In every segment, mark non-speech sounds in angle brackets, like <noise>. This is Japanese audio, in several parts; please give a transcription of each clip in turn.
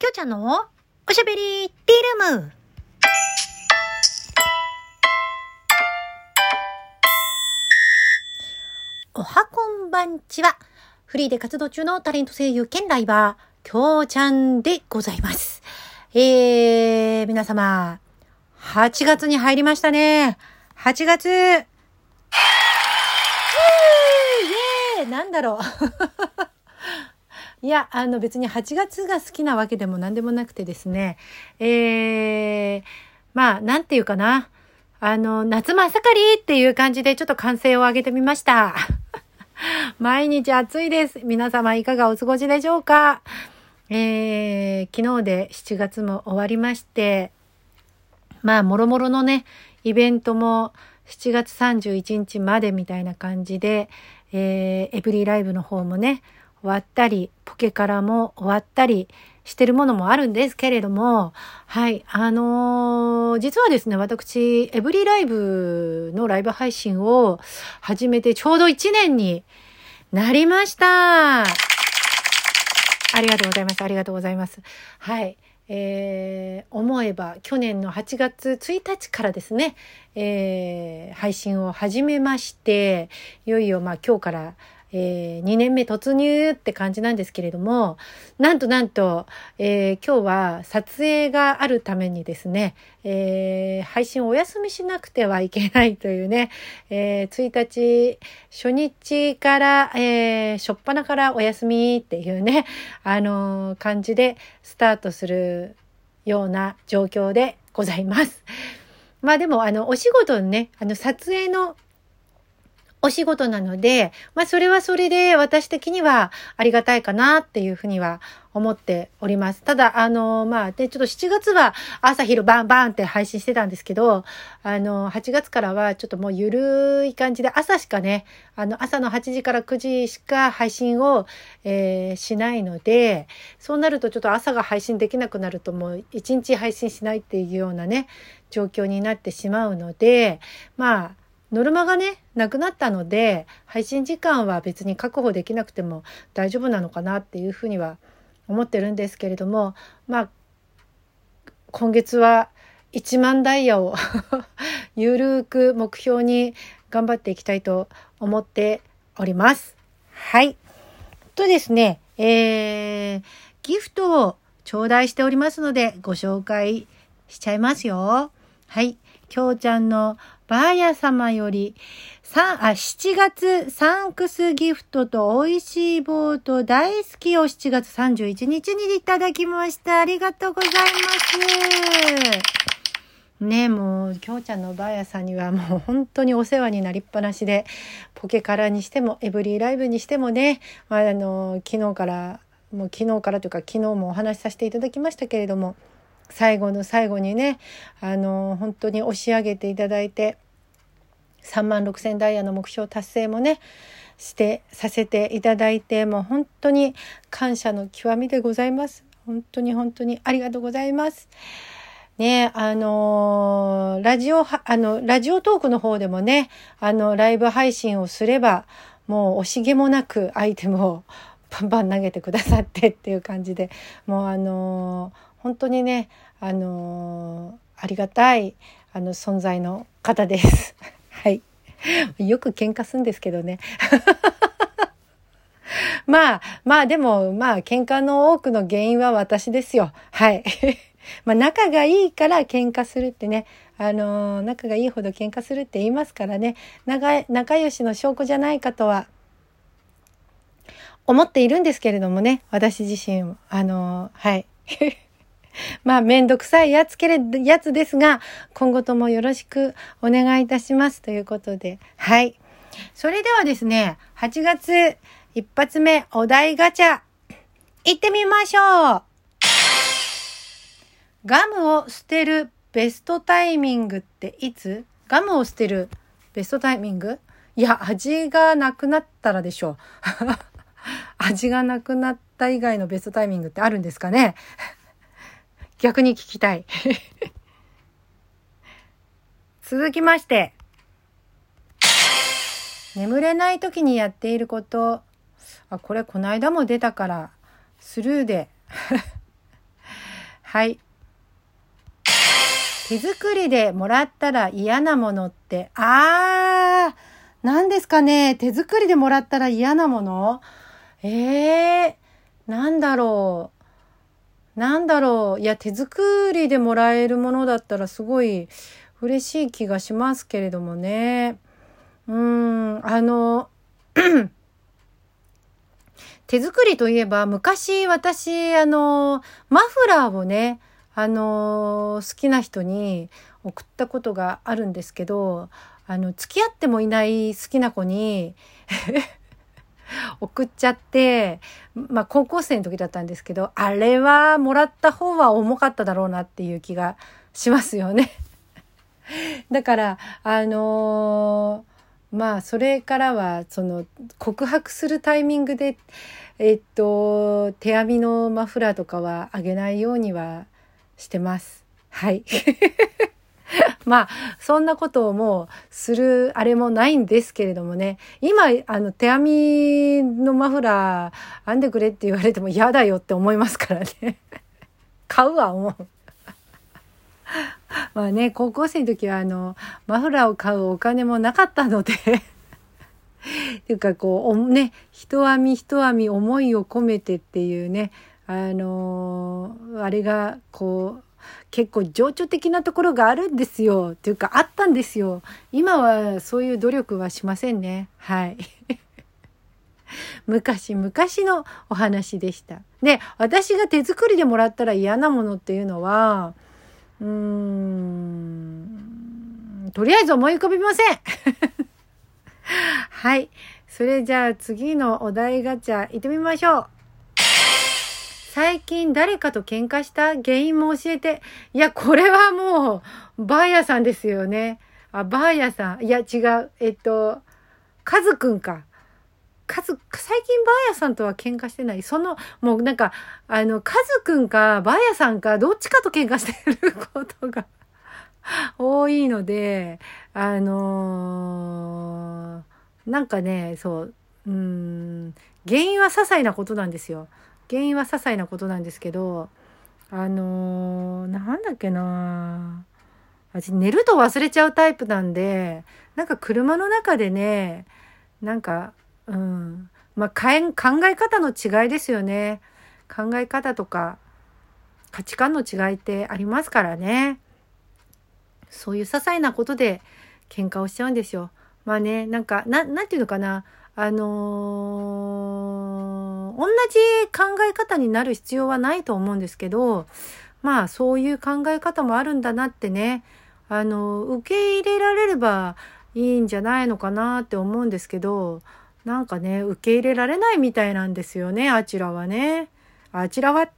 きょうちゃんのおしゃべりティールーム。おはこんばんちは。フリーで活動中のタレント声優兼ライバー、きょうちゃんでございます。えー、皆様、8月に入りましたね。8月。イエーイなんだろう。いや、あの別に8月が好きなわけでも何でもなくてですね、えー、まあ、なんていうかな。あの、夏真っ盛りっていう感じでちょっと歓声を上げてみました。<laughs> 毎日暑いです。皆様いかがお過ごしでしょうかえー、昨日で7月も終わりまして、まあ、もろもろのね、イベントも7月31日までみたいな感じで、えー、エブリィライブの方もね、終わったり、ポケカラも終わったりしてるものもあるんですけれども、はい、あのー、実はですね、私、エブリライブのライブ配信を始めてちょうど1年になりました。ありがとうございます。ありがとうございます。はい。えー、思えば去年の8月1日からですね、えー、配信を始めまして、いよいよまあ今日からえー、2年目突入って感じなんですけれども、なんとなんと、えー、今日は撮影があるためにですね、えー、配信をお休みしなくてはいけないというね、え、1日、初日から、えー、初っ端からお休みっていうね、あの、感じでスタートするような状況でございます。まあでも、あの、お仕事にね、あの、撮影のお仕事なので、まあそれはそれで私的にはありがたいかなっていうふうには思っております。ただ、あの、まあ、で、ちょっと7月は朝昼バンバンって配信してたんですけど、あの、8月からはちょっともうゆるい感じで朝しかね、あの、朝の8時から9時しか配信を、えー、しないので、そうなるとちょっと朝が配信できなくなるともう1日配信しないっていうようなね、状況になってしまうので、まあ、ノルマがね、なくなったので、配信時間は別に確保できなくても大丈夫なのかなっていうふうには思ってるんですけれども、まあ、今月は1万ダイヤを <laughs> ゆるく目標に頑張っていきたいと思っております。はい。とですね、えー、ギフトを頂戴しておりますのでご紹介しちゃいますよ。はい。きょうちゃんのバーヤ様より、さあ、7月サンクスギフトと美味しいボート大好きを7月31日にいただきました。ありがとうございます。ねもう、きょうちゃんのバーヤさんにはもう本当にお世話になりっぱなしで、ポケカラにしても、エブリーライブにしてもね、まあ、あの、昨日から、もう昨日からというか昨日もお話しさせていただきましたけれども、最後の最後にねあの本当に押し上げていただいて3万6,000ダイヤの目標達成もねしてさせていただいてもう本当に感謝の極みでございます。本当に本当にありがとうございます。ねあのー、ラジオ、あの、ラジオトークの方でもね、あの、ライブ配信をすれば、もう惜しげもなくアイテムをバンバン投げてくださってっていう感じで、もうあのー本当にねあのー、ありがたいあの存在の方です。<laughs> はい。よく喧嘩するんですけどね。<laughs> まあ、まあでも、まあ喧嘩の多くの原因は私ですよ。はい。<laughs> まあ仲がいいから喧嘩するってね、あのー、仲がいいほど喧嘩するって言いますからね、仲、仲良しの証拠じゃないかとは思っているんですけれどもね、私自身、あのー、はい。<laughs> まあ、めんどくさいやつけれ、やつですが、今後ともよろしくお願いいたします。ということで、はい。それではですね、8月一発目お題ガチャ、行ってみましょうガムを捨てるベストタイミングっていつ？ガムを捨てるベストタイミング？いや、味がなくなったらでしょう。<laughs> 味がなくなった以外のベストタイミングってあるんですかね？逆に聞きたい。<laughs> 続きまして、眠れない時にやっていること、あ、これこの間も出たから、スルーで。<laughs> はい。手作りでもらったら嫌なものって、あー、何ですかね手作りでもらったら嫌なもの？えー、なんだろう。なんだろう。いや、手作りでもらえるものだったらすごい嬉しい気がしますけれどもね。うーん、あの、<clears throat> 手作りといえば、昔私、あの、マフラーをね、あの、好きな人に送ったことがあるんですけど、あの、付き合ってもいない好きな子に <laughs> 送っちゃって、まあ高校生の時だったんですけど、あれはもらった方は重かっただろうなっていう気がしますよね <laughs> だから、あのー、まあそれからはその告白するタイミングで、えっと、手編みのマフラーとかはあげないようにはしてます。はい。<laughs> まあ、そんなことをもうするあれもないんですけれどもね。今、あの、手編みのマフラー編んでくれって言われても嫌だよって思いますからね。<laughs> 買うわ、思う。<laughs> まあね、高校生の時はあの、マフラーを買うお金もなかったので <laughs> っていうかこう、ね、人編み人編み思いを込めてっていうね、あのー、あれがこう、結構情緒的なところがあるんですよ。っていうかあったんですよ。今はそういう努力はしませんね。はい。<laughs> 昔々のお話でした。で、私が手作りでもらったら嫌なものっていうのは、うーん、とりあえず思い浮かびません。<laughs> はい。それじゃあ次のお題ガチャ行ってみましょう。最近誰かと喧嘩した原因も教えて。いや、これはもう、バーヤさんですよね。あ、バーヤさん。いや、違う。えっと、カズくんか。カズ、最近バーヤさんとは喧嘩してない。その、もうなんか、あの、カズくんか、バーヤさんか、どっちかと喧嘩してることが <laughs> 多いので、あのー、なんかね、そう、うん、原因は些細なことなんですよ。原因は些細なことなんですけどあのー、なんだっけな。私寝ると忘れちゃうタイプなんでなんか車の中でねなんかうん。まあ考え方の違いですよね。考え方とか価値観の違いってありますからね。そういう些細なことで喧嘩をしちゃうんですよ。まあねなんかななんていうのかな。あのー、同じ考え方になる必要はないと思うんですけど、まあそういう考え方もあるんだなってね、あの、受け入れられればいいんじゃないのかなって思うんですけど、なんかね、受け入れられないみたいなんですよね、あちらはね。あちらはっ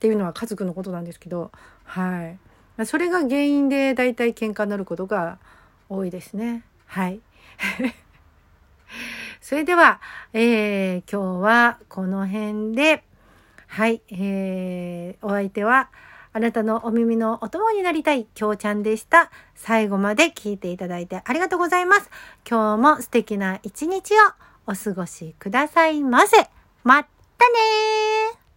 ていうのは家族のことなんですけど、はい。それが原因で大体喧嘩になることが多いですね。はい。それでは、えー、今日はこの辺で、はい、えー、お相手は、あなたのお耳のお供になりたい、きょうちゃんでした。最後まで聞いていただいてありがとうございます。今日も素敵な一日をお過ごしくださいませ。またね